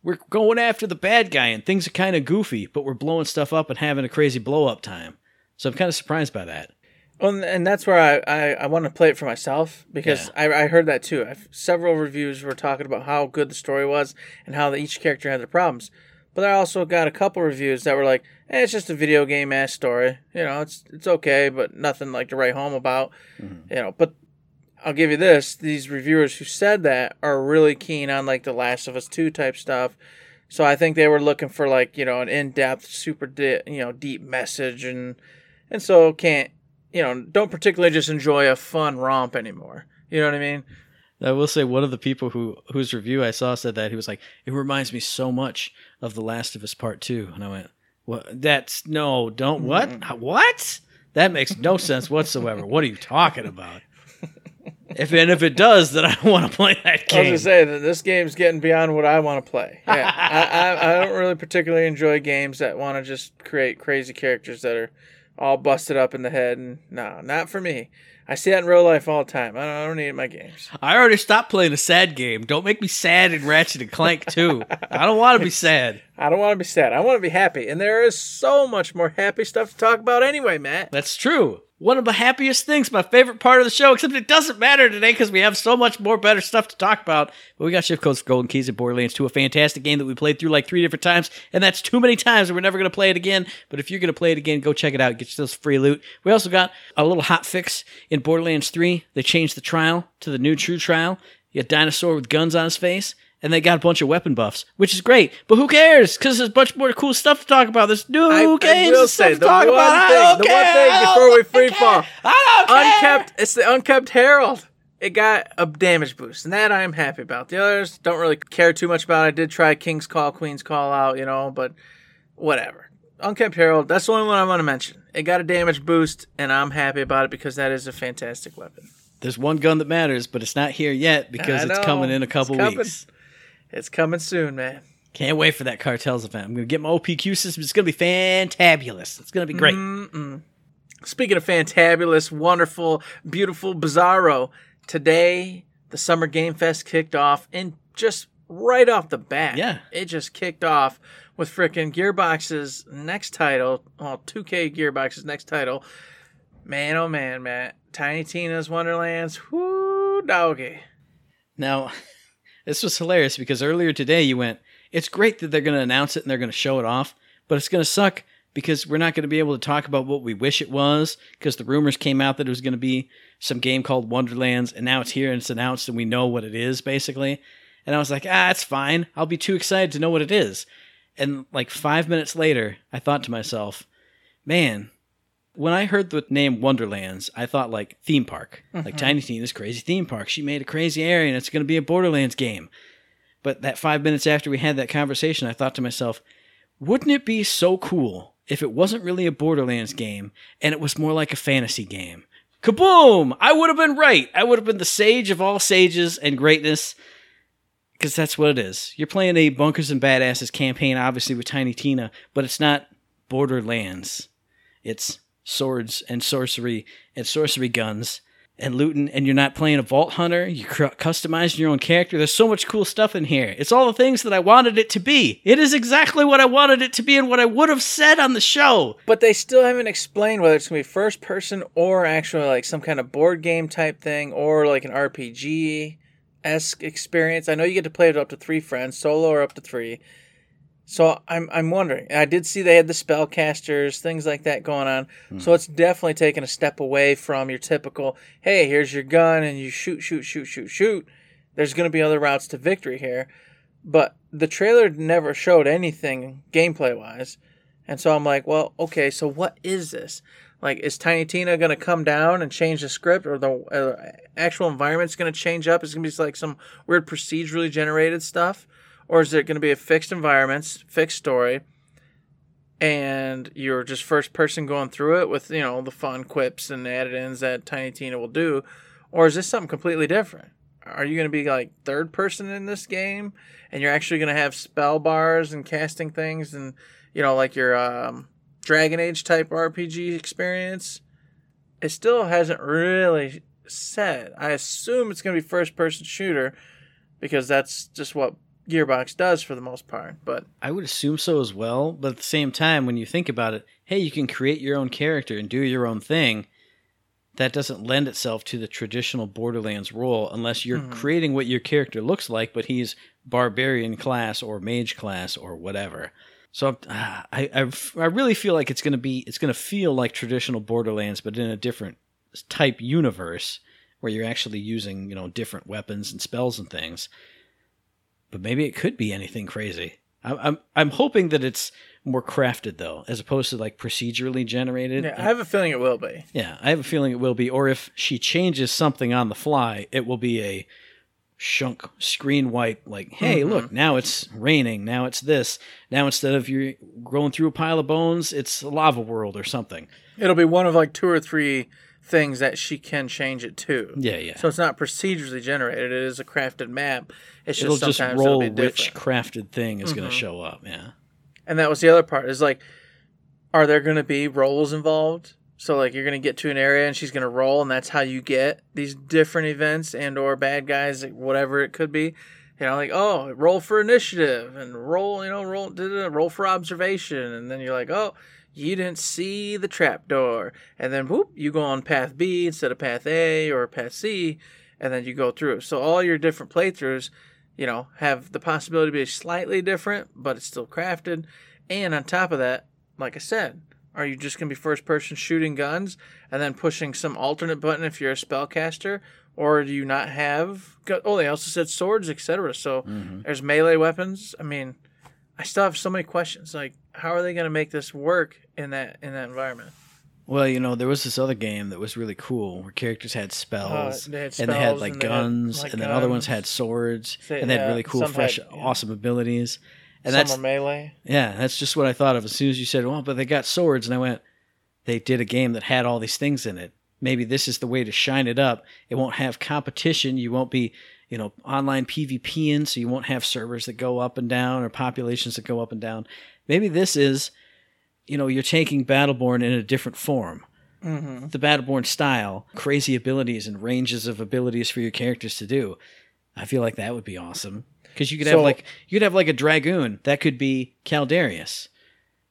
we're going after the bad guy and things are kind of goofy, but we're blowing stuff up and having a crazy blow up time. So I'm kind of surprised by that. Well, and- and that's where I, I, I want to play it for myself because I, I heard that too. I've, several reviews were talking about how good the story was and how the, each character had their problems. But I also got a couple reviews that were like, eh, "It's just a video game ass story. You know, it's it's okay, but nothing like to write home about." You know, but I'll give you this: these reviewers who said that are really keen on like the Last of Us Two type stuff. So I think they were looking for like you know an in depth, super di- you know deep message, and and so can't you know don't particularly just enjoy a fun romp anymore. You know what I mean? I will say one of the people who whose review I saw said that he was like, "It reminds me so much of The Last of Us Part 2. and I went, "What? That's no, don't what? What? That makes no sense whatsoever. What are you talking about?" If and if it does, then I don't want to play that game. I was gonna say that this game's getting beyond what I want to play. Yeah, I, I I don't really particularly enjoy games that want to just create crazy characters that are all busted up in the head, and no, not for me. I see that in real life all the time. I don't, I don't need it in my games. I already stopped playing a sad game. Don't make me sad in Ratchet and Clank 2. I don't want to be sad. I don't want to be sad. I want to be happy, and there is so much more happy stuff to talk about anyway, Matt. That's true. One of the happiest things, my favorite part of the show, except it doesn't matter today because we have so much more better stuff to talk about. But we got Shift Codes Golden Keys and Borderlands 2, a fantastic game that we played through like three different times, and that's too many times, and we're never going to play it again. But if you're going to play it again, go check it out. Get yourself free loot. We also got a little hot fix in Borderlands 3. They changed the trial to the new true trial. You got dinosaur with guns on his face and they got a bunch of weapon buffs, which is great. But who cares? Because there's a bunch more cool stuff to talk about. There's new I, games I will say stuff to talk about. I don't the care. one thing before we free fall, I don't care. unkempt. It's the unkempt Harold. It got a damage boost, and that I am happy about. The others don't really care too much about. I did try King's Call, Queen's Call out, you know, but whatever. Unkempt Harold. That's the only one I want to mention. It got a damage boost, and I'm happy about it because that is a fantastic weapon. There's one gun that matters, but it's not here yet because it's coming in a couple weeks. It's coming soon, man. Can't wait for that cartels event. I'm gonna get my OPQ system. It's gonna be fantabulous. It's gonna be great. Mm-mm. Speaking of fantabulous, wonderful, beautiful, bizarro, today the Summer Game Fest kicked off and just right off the bat. Yeah. It just kicked off with frickin' Gearbox's next title, well, 2K Gearbox's next title. Man, oh man, Matt. Tiny Tina's Wonderlands. Whoo, doggy. Now, this was hilarious because earlier today you went, it's great that they're going to announce it and they're going to show it off, but it's going to suck because we're not going to be able to talk about what we wish it was because the rumors came out that it was going to be some game called Wonderlands and now it's here and it's announced and we know what it is basically. And I was like, ah, it's fine. I'll be too excited to know what it is. And like five minutes later, I thought to myself, man, when I heard the name Wonderlands, I thought like theme park, like mm-hmm. Tiny Tina's crazy theme park. She made a crazy area and it's going to be a Borderlands game. But that five minutes after we had that conversation, I thought to myself, wouldn't it be so cool if it wasn't really a Borderlands game and it was more like a fantasy game? Kaboom! I would have been right. I would have been the sage of all sages and greatness. Because that's what it is. You're playing a Bunkers and Badasses campaign, obviously, with Tiny Tina, but it's not Borderlands. It's swords and sorcery and sorcery guns and looting, and you're not playing a vault hunter. You're customizing your own character. There's so much cool stuff in here. It's all the things that I wanted it to be. It is exactly what I wanted it to be and what I would have said on the show. But they still haven't explained whether it's gonna be first person or actually like some kind of board game type thing or like an RPG esque experience. I know you get to play it up to three friends, solo or up to three. So I'm I'm wondering. I did see they had the spellcasters, things like that going on. So it's definitely taking a step away from your typical, hey, here's your gun and you shoot, shoot, shoot, shoot, shoot. There's gonna be other routes to victory here. But the trailer never showed anything gameplay wise. And so I'm like, well, okay, so what is this? Like, is Tiny Tina going to come down and change the script, or the uh, actual environment's going to change up? Is it going to be like some weird procedurally generated stuff? Or is it going to be a fixed environments, fixed story, and you're just first person going through it with, you know, the fun quips and added ins that Tiny Tina will do? Or is this something completely different? Are you going to be like third person in this game and you're actually going to have spell bars and casting things and, you know, like your um, Dragon Age type RPG experience? It still hasn't really said. I assume it's going to be first person shooter because that's just what Gearbox does for the most part. But I would assume so as well, but at the same time, when you think about it, hey, you can create your own character and do your own thing. That doesn't lend itself to the traditional Borderlands role unless you're creating what your character looks like, but he's barbarian class or mage class or whatever. So uh, I, I I really feel like it's gonna be it's gonna feel like traditional Borderlands, but in a different type universe where you're actually using you know different weapons and spells and things but maybe it could be anything crazy. I'm I'm, I'm hoping that it's more crafted though, as opposed to like procedurally generated. yeah, I have a feeling it will be. Yeah, I have a feeling it will be. Or if she changes something on the fly, it will be a shunk screen wipe. Like, hey, mm-hmm. look, now it's raining. Now it's this. Now instead of you going through a pile of bones, it's a lava world or something. It'll be one of like two or three things that she can change it to. Yeah, yeah. So it's not procedurally generated. It is a crafted map. It's just It'll just sometimes roll which. Mm-hmm. crafted thing is going to show up. Yeah. And that was the other part. Is like, are there going to be rolls involved? So like you're going to get to an area and she's going to roll, and that's how you get these different events and or bad guys, whatever it could be. You know, like oh, roll for initiative and roll, you know, roll roll for observation, and then you're like, oh, you didn't see the trap door, and then whoop, you go on path B instead of path A or path C, and then you go through. So all your different playthroughs, you know, have the possibility to be slightly different, but it's still crafted. And on top of that, like I said, are you just gonna be first person shooting guns and then pushing some alternate button if you're a spellcaster, or do you not have? Oh, they also said swords, etc. So mm-hmm. there's melee weapons. I mean, I still have so many questions. Like, how are they gonna make this work in that in that environment? Well, you know, there was this other game that was really cool where characters had spells, Uh, they had and they had like and they had, guns, like, and then other ones had swords, Say- and they had really cool, fresh, had- yeah. awesome abilities. And Some that's melee. yeah, that's just what I thought of as soon as you said, "Well, but they got swords," and I went, "They did a game that had all these things in it. Maybe this is the way to shine it up. It won't have competition. You won't be, you know, online PvPing, so you won't have servers that go up and down or populations that go up and down. Maybe this is, you know, you're taking Battleborn in a different form." Mm-hmm. the Battleborn style, crazy abilities and ranges of abilities for your characters to do. I feel like that would be awesome because you could have like you could have like a dragoon that could be Caldarius.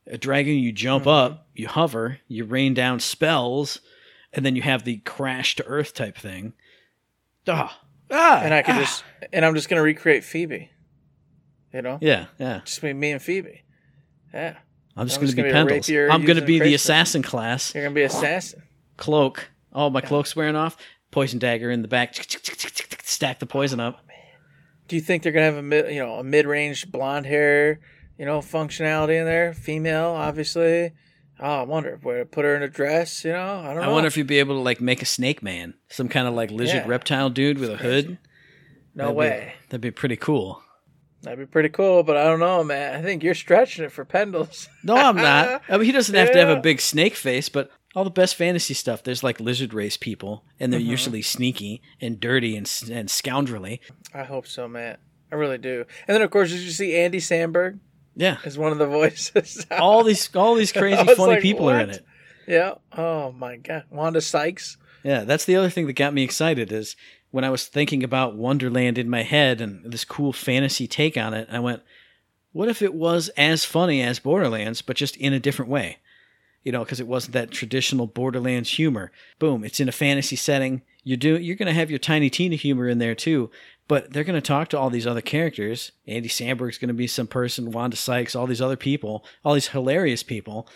A dragoon, you jump Mm-hmm. up, you hover, you rain down spells, and then you have the crash to earth type thing. Ah, ah, And I could ah. just and I'm just gonna recreate Phoebe. You know, yeah, yeah. just be me and Phoebe. Yeah, I'm just I'm going to just be gonna be a Pendles. rapier I'm going to be the assassin class. you're gonna be assassin. Cloak. Oh, my cloak's wearing off. Poison dagger in the back. Stack the poison up. Do you think they're gonna have a mid, you know, a mid-range blonde hair, you know, functionality in there? Female, obviously. Oh, I wonder if we put her in a dress. You know, I don't I know. wonder if you'd be able to like make a snake man, some kind of like lizard Yeah. reptile dude with a hood. no That'd be- way. that'd be pretty cool. That'd be pretty cool, but I don't know, man. I think you're stretching it for Pendles. No, I'm not. I mean, he doesn't have to have a big snake face, but all the best fantasy stuff, there's like lizard race people, and they're Mm-hmm. usually sneaky and dirty and and scoundrelly. I hope so, man. I really do. And then, of course, did you see Andy Samberg Yeah, as one of the voices? all these all these crazy funny like, people are in it. yeah. Oh my God, Wanda Sykes. Yeah, that's the other thing that got me excited is when I was thinking about Wonderland in my head and this cool fantasy take on it. I went, what if it was as funny as Borderlands, but just in a different way? You know, because it wasn't that traditional Borderlands humor. Boom, it's in a fantasy setting. You do you're going to have your Tiny Tina humor in there too, but they're going to talk to all these other characters. Andy Samberg's going to be some person, Wanda Sykes, all these other people, all these hilarious people.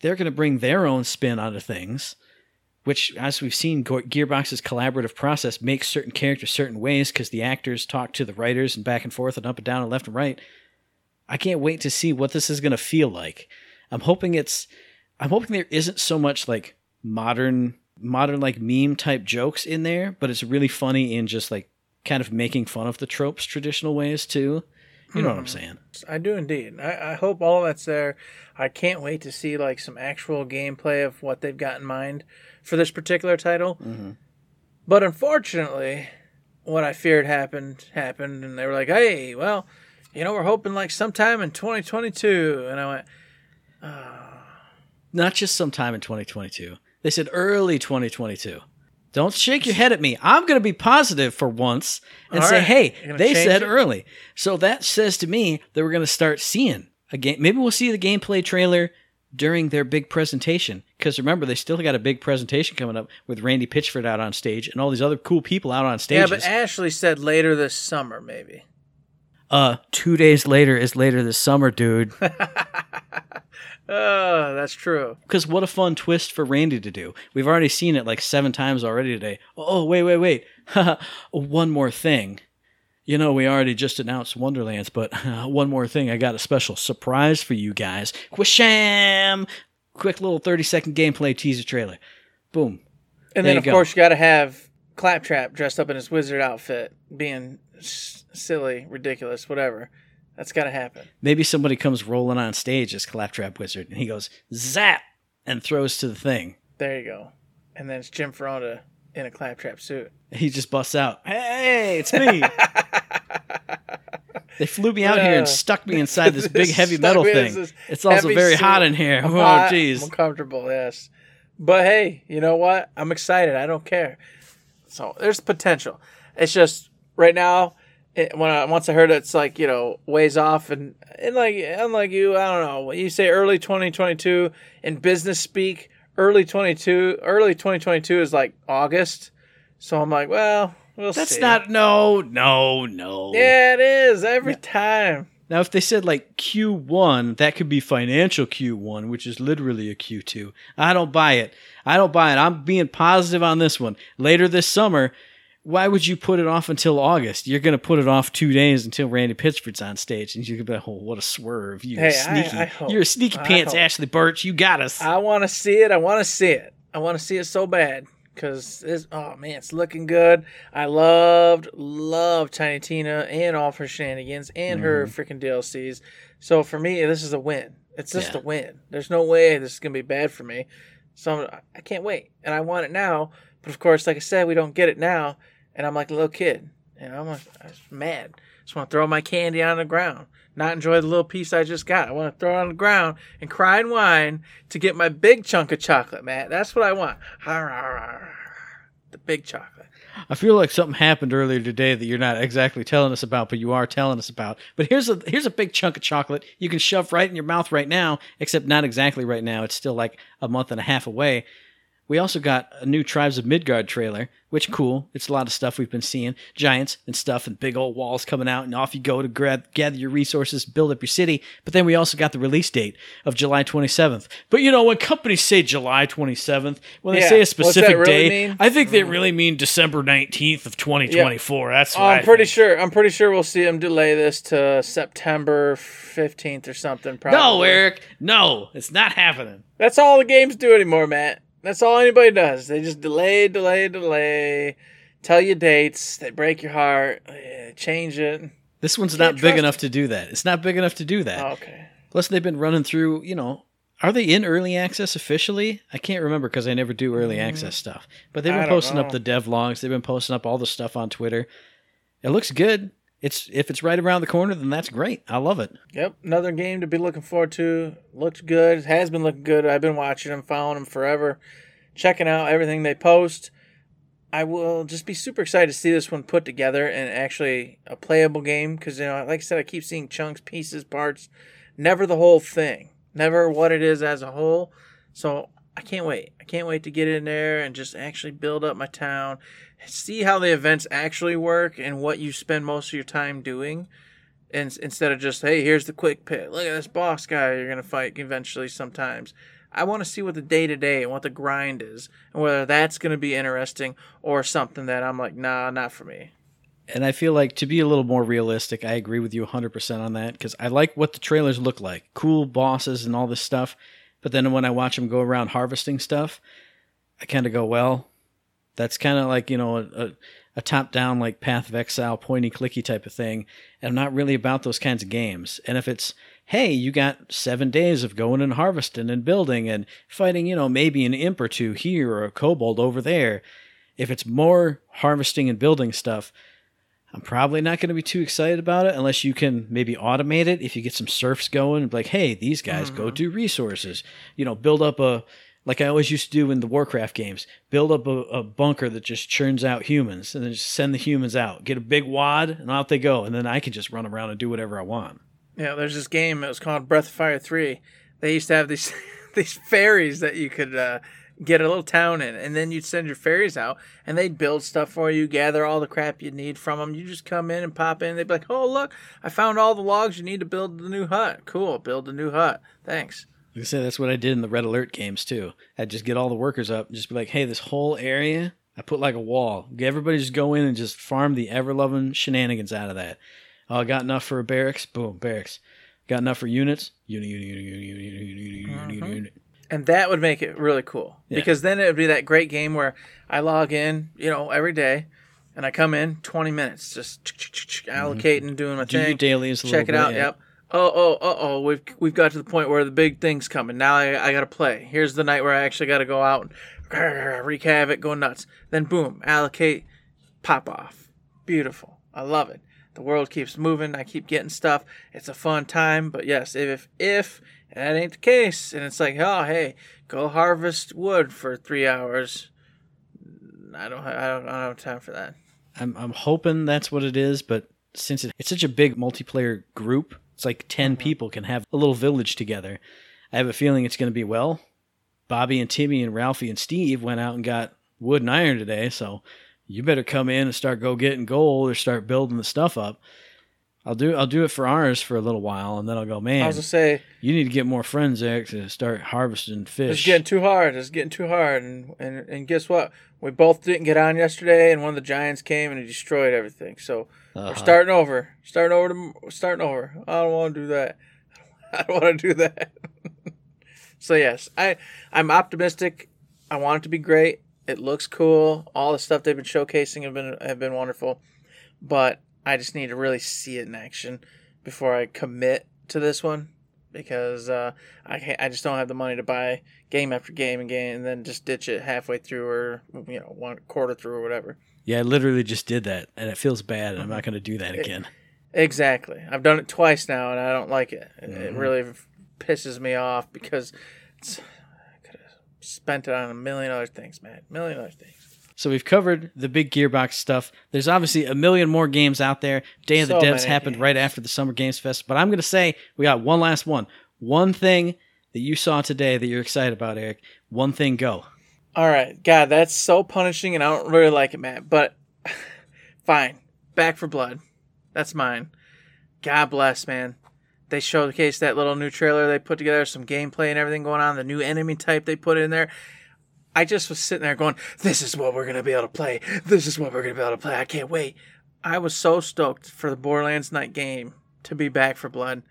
They're going to bring their own spin onto things which, as we've seen, Gearbox's collaborative process makes certain characters certain ways because the actors talk to the writers and back and forth and up and down and left and right. I can't wait to see what this is going to feel like. I'm hoping it's, I'm hoping there isn't so much like modern, modern like meme type jokes in there, but it's really funny in just like kind of making fun of the tropes traditional ways too. You know what I'm hmm. saying? I do indeed. I, I hope all that's there. I can't wait to see like some actual gameplay of what they've got in mind for this particular title. Mm-hmm. But unfortunately, what I feared happened happened, and they were like, "Hey, well, you know, we're hoping like sometime in 2022." And I went, ah. Not just sometime in 2022. They said early 2022. Don't shake your head at me. I'm going to be positive for once and All say, right. hey, they said it? early. So that says to me that we're going to start seeing a game. Maybe we'll see the gameplay trailer during their big presentation. Because remember, they still got a big presentation coming up with Randy Pitchford out on stage and all these other cool people out on stage. "Yeah, but Ashly said later this summer, maybe." uh, two days later is later this summer, dude. Oh, that's true. Because what a fun twist for Randy to do. We've already seen it like seven times already today. Oh, wait, wait, wait. one more thing. You know, we already just announced Wonderlands, but one more thing. I got a special surprise for you guys. Quisham! Quick little 30 second gameplay teaser trailer. Boom. And There then, of go. course, you got to have Claptrap dressed up in his wizard outfit, being s- silly, ridiculous, whatever. That's got to happen. Maybe somebody comes rolling on stage as Claptrap Wizard and he goes, zap! And throws to the thing. There you go. And then it's Jim Foronda in a Claptrap suit. He just busts out, hey, it's me! They flew me out here and stuck me inside this big heavy metal Stuck me in thing. this It's also very hot in here. I'm Oh, hot, I'm jeez. uncomfortable, yes. But hey, you know what? I'm excited. I don't care. So there's potential. It's just right now, it, when I, once I heard it's like you know ways off and and like unlike you, I don't know. You say early 2022 in business speak, early 22, early 2022 is like August. So I'm like, well, we'll That's see. not no no no. Yeah, it is every time. Now, if they said like Q1, that could be financial Q1, which is literally a Q2. I don't buy it. I don't buy it. I'm being positive on this one. Later this summer, why would you put it off until August? You're going to put it off two days until Randy Pitchford's on stage, and you could be like, oh, what a swerve. You're Hey, sneaky. I hope- You're a sneaky I pants, hope. Ashly Burch. You got us. I want to see it. I want to see it. I want to see it so bad because. Oh man, it's looking good. I loved, loved Tiny Tina and all of her shenanigans and her mm-hmm. freaking DLCs. So for me, this is a win. It's just Yeah. a win. There's no way this is gonna be bad for me. So I'm, I can't wait, and I want it now. But of course, like I said, we don't get it now, and I'm like a little kid. Know, I'm, like, I'm mad. Just want to throw my candy on the ground, not enjoy the little piece I just got. I want to throw it on the ground and cry and whine to get my big chunk of chocolate, Matt. That's what I want. The big chocolate. I feel like something happened earlier today that you're not exactly telling us about, but you are telling us about. But here's a here's a big chunk of chocolate you can shove right in your mouth right now, except not exactly right now. It's still like a month and a half away. We also got a new Tribes of Midgard trailer, which cool. It's a lot of stuff we've been seeing, giants and stuff, and big old walls coming out, and off you go to grab, gather your resources, build up your city. But then we also got the release date of July 27th. But you know, when companies say July 27th, when they Yeah. say a specific really day, mean? I think they really mean December 19th of 2024. That's oh, what Oh, I'm I pretty think. sure. I'm pretty sure we'll see them delay this to September 15th or something. Probably. No, Eric, no, it's not happening. That's all the games do anymore, Matt. That's all anybody does. They just delay, delay, delay. Tell you dates. They break your heart. Change it. This one's Can't big enough to do that. It's not big enough to do that. Oh, okay. Plus, they've been running through, you know, are they in early access officially? I can't remember because I never do early mm-hmm. access stuff. But they've. Been posting up the dev logs. They've been posting up all the stuff on Twitter. It looks good. It's if it's right around the corner, then that's great. I love it. Yep. Another game to be looking forward to. Looked good. Has been looking good. I've been watching them, following them forever, checking out everything they post. I will just be super excited to see this one put together and actually a playable game because you know, like I said, I keep seeing chunks, pieces, parts, never the whole thing, never what it is as a whole. So I can't wait. I can't wait to get in there and just actually build up my town, see how the events actually work and what you spend most of your time doing. And instead of just, hey, here's the quick pit. Look at this boss guy you're gonna fight eventually. Sometimes I want to see what the day to day and what the grind is, and whether that's gonna be interesting or something that I'm like, nah, not for me. And I feel like to be a little more realistic, I agree with you 100% on that because I like what the trailers look like cool bosses and all this stuff. But then when I watch them go around harvesting stuff, I kind of go, well, that's kind of like, you know, a, a top down, like Path of Exile, pointy clicky type of thing. And I'm not really about those kinds of games. And if it's, hey, you got seven days of going and harvesting and building and fighting, you know, maybe an imp or two here or a kobold over there, if it's more harvesting and building stuff, I'm probably not going to be too excited about it unless you can maybe automate it. If you get some serfs going, like, hey, these guys go mm-hmm. do resources, you know, build up a, like I always used to do in the Warcraft games, build up a, a bunker that just churns out humans and then just send the humans out, get a big wad, and out they go. And then I can just run around and do whatever I want. Yeah, there's this game. It was called Breath of Fire Three. They used to have these these fairies that you could uh, get a little town in, and then you'd send your fairies out, and they'd build stuff for you, gather all the crap you need from them. You just come in and pop in. They'd be like, "Oh, look, I found all the logs you need to build the new hut. Cool, build the new hut. Thanks." Like I said, that's what I did in the Red Alert games too. I'd just get all the workers up and just be like, hey, this whole area, I put like a wall. Everybody just go in and just farm the ever loving shenanigans out of that. Oh, I got enough for barracks? Boom, barracks. Got enough for units? Unit, unit, unit, unit, unit, unit, unit, unit, unit, unit. And that would make it really cool Yeah. because then it would be that great game where I log in, you know, every day, and I come in 20 minutes, just allocating, doing my Mm-hmm. Do your thing. dailies a check it little out. yeah. Yep. Oh, oh, uh oh. We've we've got to the point where the big thing's coming. Now I, I got to play. Here's the night where I actually got to go out and wreak havoc, go nuts. Then boom, allocate, pop off. Beautiful. I love it. The world keeps moving. I keep getting stuff. It's a fun time. But yes, if if that ain't the case, and it's like, oh hey, go harvest wood for three hours. I don't. I don't. I don't have time for that. I'm, I'm hoping that's what it is, but since it, it's such a big multiplayer group, it's like 10 mm-hmm. people can have a little village together. I have a feeling it's going to be well. Bobby and Timmy and Ralphie and Steve went out and got wood and iron today, so you better come in and start go getting gold or start building the stuff up. I'll do I'll do it for ours for a little while, and then I'll go, Man, I was gonna say You need to get more friends, Eric, to start harvesting fish. it's getting too hard. It's getting too hard, and and and guess what? We both didn't get on yesterday, and one of the giants came and he destroyed everything. So Uh-huh. we're starting over, starting over to starting over. I don't want to do that. I don't want to do that. so yes, I I'm optimistic. I want it to be great. It looks cool. All the stuff they've been showcasing have been have been wonderful, but I just need to really see it in action before I commit to this one because uh, I can't, I just don't have the money to buy game after game and game and then just ditch it halfway through or you know one quarter through or whatever. Yeah, I literally just did that, and it feels bad, and I'm Mm-hmm. not going to do that again. Exactly. I've done it twice now, and I don't like it. It- It really pisses me off because it's, I could have spent it on a million other things, man. A million other things. So we've covered the big Gearbox stuff. There's obviously a million more games out there. Day of the Devs happened games. right after the Summer Games Fest, but I'm going to say we got one last one. One thing that you saw today that you're excited about, Eric. One thing, go. All right, God, that's so punishing, and I don't really like it, Matt. But fine, Back 4 Blood, that's mine. God bless, man. They showcased that little new trailer they put together, some gameplay and everything going on. The new enemy type they put in there. I just was sitting there going, "This is what we're gonna be able to play. This is what we're gonna be able to play. I can't wait." I was so stoked for the Borderlands night game to be Back 4 Blood.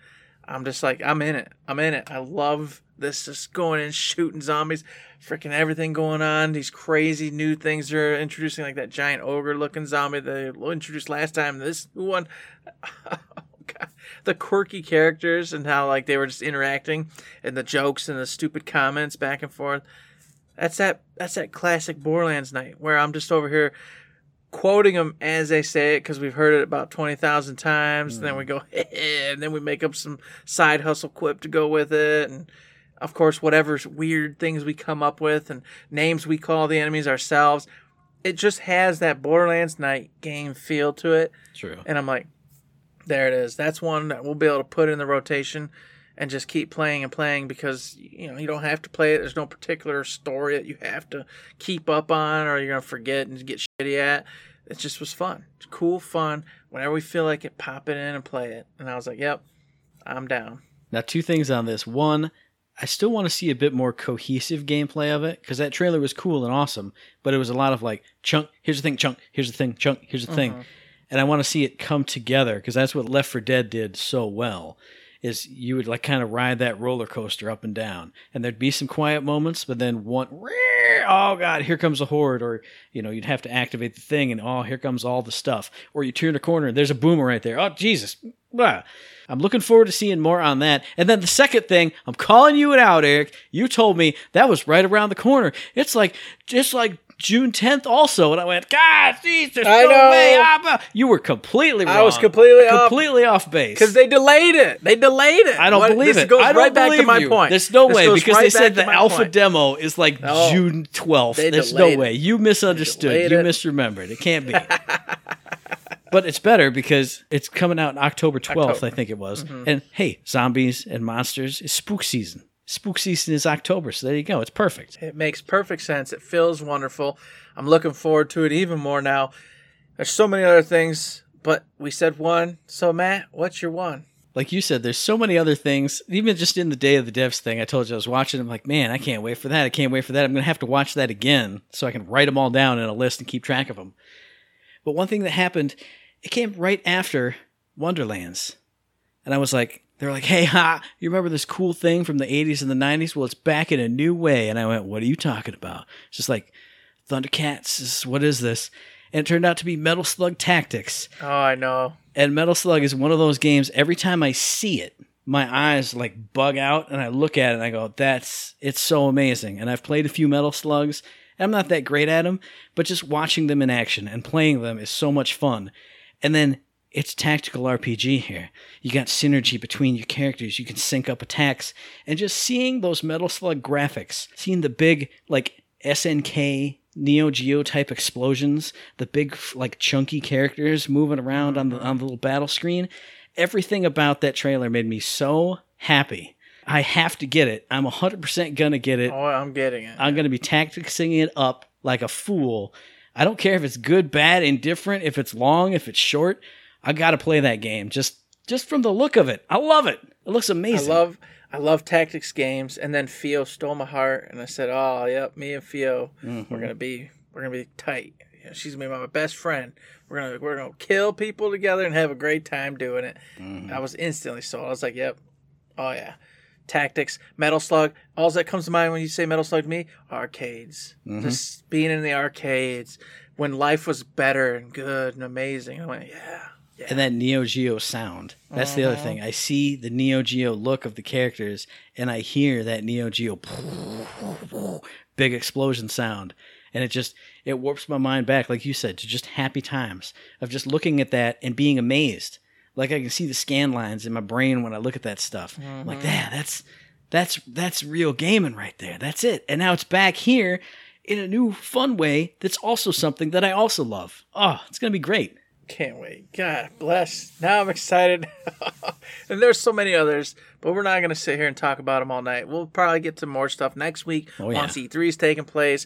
I'm just like, I'm in it. I'm in it. I love this just going in shooting zombies, freaking everything going on. These crazy new things they're introducing, like that giant ogre looking zombie they introduced last time. This new one, oh God. the quirky characters and how like they were just interacting and the jokes and the stupid comments back and forth. That's that. That's that classic Borderlands night where I'm just over here quoting them as they say it because we've heard it about 20,000 times. And then we hmm. go, and then we make up some side hustle quip to go with it. And of course, whatever weird things we come up with and names we call the enemies ourselves. It just has that Borderlands night game feel to it. True. And I'm like, there it is. That's one that we'll be able to put in the rotation and just keep playing and playing because you know you don't have to play it. There's no particular story that you have to keep up on or you're gonna forget and get shitty at. It just was fun. It's cool, fun. Whenever we feel like it, pop it in and play it. And I was like, yep, I'm down. Now, two things on this. One, I still want to see a bit more cohesive gameplay of it because that trailer was cool and awesome, but it was a lot of like chunk. Here's the thing, chunk. Here's the thing, chunk. Here's the thing, mm-hmm. and I want to see it come together because that's what Left 4 Dead did so well. Is you would like kind of ride that roller coaster up and down, and there'd be some quiet moments, but then one, oh god, here comes a horde, or you know you'd have to activate the thing, and oh here comes all the stuff, or you turn a corner and there's a boomer right there. Oh Jesus, Blah. I'm looking forward to seeing more on that. And then the second thing, I'm calling you it out, Eric. You told me that was right around the corner. It's like just like June 10th also. And I went, God, geez, there's I no know. way. I'm a-" You were completely wrong. I was completely off. completely off base. Because they delayed it. They delayed it. I don't What- believe this it. Goes I don't right back to believe my you. point. There's no This way because right they said the alpha point. demo is like No. June 12th. They There's no it. way. You misunderstood. You it. misremembered. It can't be. but it's better because it's coming out October 12th, October. Mm-hmm. I think it was. And hey, zombies and monsters is spook season. Spook season is October, so there you go. It's perfect. It makes perfect sense. It feels wonderful. I'm looking forward to it even more now. There's so many other things, but we said one. So Matt, what's your one? Like you said, there's so many other things. Even just in the Day of the Devs thing, I told you I was watching. I'm like, man, I can't wait for that. I can't wait for that. I'm going to have to watch that again so I can write them all down in a list and keep track of them. But one thing that happened, it came right after Wonderlands. And I was like, they were like, hey, ha, you remember this cool thing from the 80s and the 90s? Well, it's back in a new way. And I went, what are you talking about? It's just like, Thundercats, is, what is this? And it turned out to be Metal Slug Tactics. Oh, I know. And Metal Slug is one of those games, every time I see it, my eyes like bug out and I look at it and I go, that's, it's so amazing. And I've played a few Metal Slugs. I'm not that great at them, but just watching them in action and playing them is so much fun. And then it's tactical RPG here. You got synergy between your characters. You can sync up attacks. And just seeing those Metal Slug graphics, seeing the big, like, SNK Neo Geo type explosions, the big like chunky characters moving around on the on the little battle screen. Everything about that trailer made me so happy. I have to get it. I'm 100% gonna get it. Oh, I'm getting it. I'm going to be tacticsing it up like a fool. I don't care if it's good, bad, indifferent, if it's long, if it's short. I got to play that game just just from the look of it. I love it. It looks I amazing. love I love tactics games, and then Fio stole my heart, and I said, "Oh, yep, me and Fio, Mm-hmm. we're gonna be we're gonna be tight. You know, she's gonna be my best friend. We're gonna we're gonna kill people together and have a great time doing it." Mm-hmm. I was instantly sold. I was like, "Yep, oh yeah." Tactics, Metal Slug. All that comes to mind when you say Metal Slug to me, arcades. Mm-hmm. Just being in the arcades when life was better and good and amazing. I went, yeah, yeah. and that Neo Geo sound. That's the other uh-huh. thing. I see the Neo Geo look of the characters, and I hear that Neo Geo big explosion sound, and it just it warps my mind back, like you said, to just happy times of just looking at that and being amazed. Like I can see the scan lines in my brain when I look at that stuff. Like, mm-hmm. yeah, that's that's that's real gaming right there. That's it. And now it's back here in a new fun way. That's also something that I also love. Oh, it's gonna be great. Can't wait. God bless. Now I'm excited. and there's so many others, but we're not going to sit here and talk about them all night. We'll probably get to more stuff next week Oh, yeah. once E3 is taking place.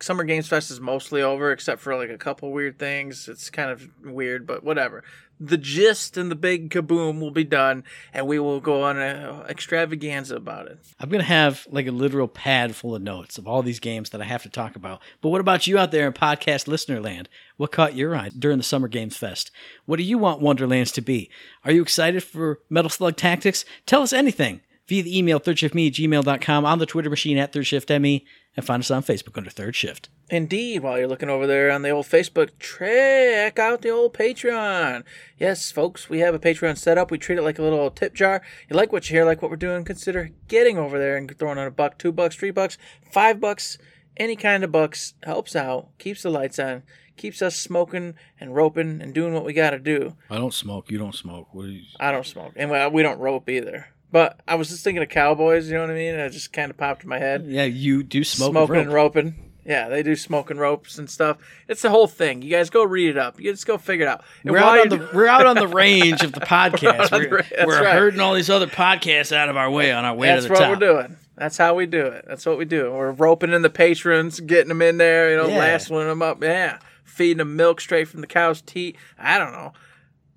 Summer Games Fest is mostly over, except for like a couple weird things. It's kind of weird, but whatever. The gist and the big kaboom will be done, and we will go on an extravaganza about it. I'm gonna have like a literal pad full of notes of all these games that I have to talk about. But what about you out there in podcast listener land? What caught your eye during the Summer Games Fest? What do you want Wonderlands to be? Are you excited for Metal Slug Tactics? Tell us anything via the email thirdshiftme at gmail.com, on the Twitter machine at thirdshiftme, and find us on Facebook under Third Shift. Indeed, while you're looking over there on the old Facebook, check out the old Patreon. Yes, folks, we have a Patreon set up. We treat it like a little tip jar. You like what you hear, like what we're doing, consider getting over there and throwing on a buck, two bucks, three bucks, five bucks, any kind of bucks helps out, keeps the lights on, keeps us smoking and roping and doing what we got to do. I don't smoke. You don't smoke. What you... I don't smoke, and we- we don't rope either. But I was just thinking of cowboys, you know what I mean? And it just kind of popped in my head. Yeah, you do smoke. smoking and and roping. Yeah, they do smoking ropes and stuff. It's the whole thing. You guys go read it up. You just go figure it out. And We're out on the we're out on the range of the podcast. We're, ra- we're right. herding all these other podcasts out of our way on our way That's to the top. That's what we're doing. That's how we do it. That's what we do. We're roping in the patrons, getting them in there, you know, Yeah. lassoing them up. Yeah, feeding them milk straight from the cow's teat. I don't know.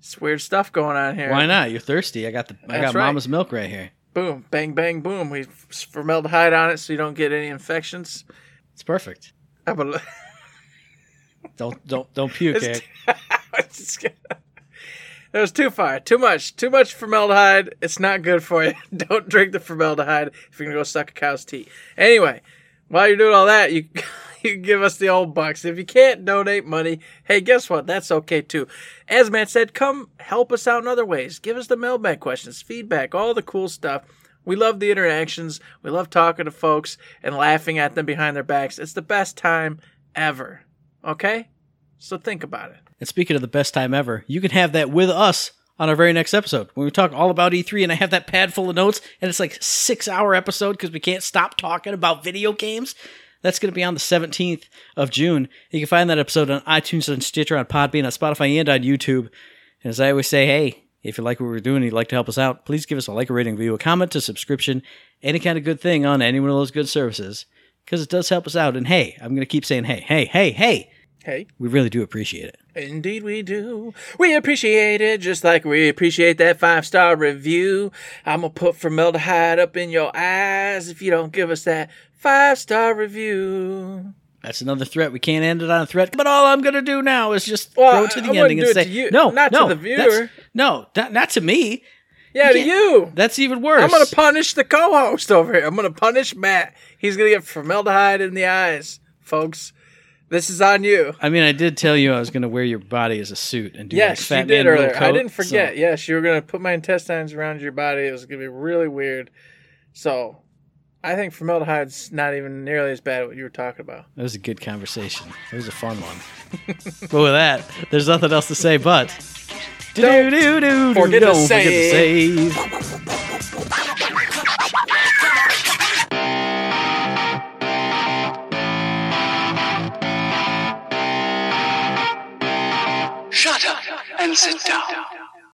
It's weird stuff going on here. Why not? You're thirsty. I got the I That's got right. mama's milk right here. Boom, bang, bang, boom. We formaldehyde on it so you don't get any infections. It's perfect. I'm Don't don't don't puke. It's- Eric. It's gonna- That was too far. Too much. Too much formaldehyde. It's not good for you. Don't drink the formaldehyde if you're gonna go suck a cow's teat. Anyway, while you're doing all that, you you can give us the old bucks. If you can't donate money, hey, guess what? That's okay too. As Matt said, come help us out in other ways. Give us the mailbag questions, feedback, all the cool stuff. We love the interactions. We love talking to folks and laughing at them behind their backs. It's the best time ever. Okay? So think about it. And speaking of the best time ever, you can have that with us on our very next episode when we talk all about E3 and I have that pad full of notes and it's like six hour episode because we can't stop talking about video games. That's going to be on the 17th of June. You can find that episode on iTunes, on Stitcher, on Podbean, on Spotify, and on YouTube. And as I always say, hey, if you like what we're doing and you'd like to help us out, please give us a like, a rating, review, a comment, a subscription, any kind of good thing on any one of those good services because it does help us out. And hey, I'm going to keep saying, hey, hey, hey, hey, Hey. we really do appreciate it. Indeed, we do. We appreciate it just like we appreciate that five star review. I'm gonna put formaldehyde up in your eyes if you don't give us that five star review. That's another threat. We can't end it on a threat. But all I'm to do now is just Well, throw it to the I ending and say, to you- no, not to no, the viewer. No, not, not to me. Yeah, to you. That's even worse. I'm gonna punish the co-host over here. I'm gonna punish Matt. He's gonna get formaldehyde in the eyes, folks. This is on you. I mean, I did tell you I was going to wear your body as a suit and do Yes, like Fat you did Man earlier. I didn't forget. so- Yes, you were gonna put my intestines around your body. It was gonna be really weird. So, I think formaldehyde's not even nearly as bad as what you were talking about. It was a good conversation. It was a fun one. but with that, there's nothing else to say but. Don't forget to don't save. save. And sit down.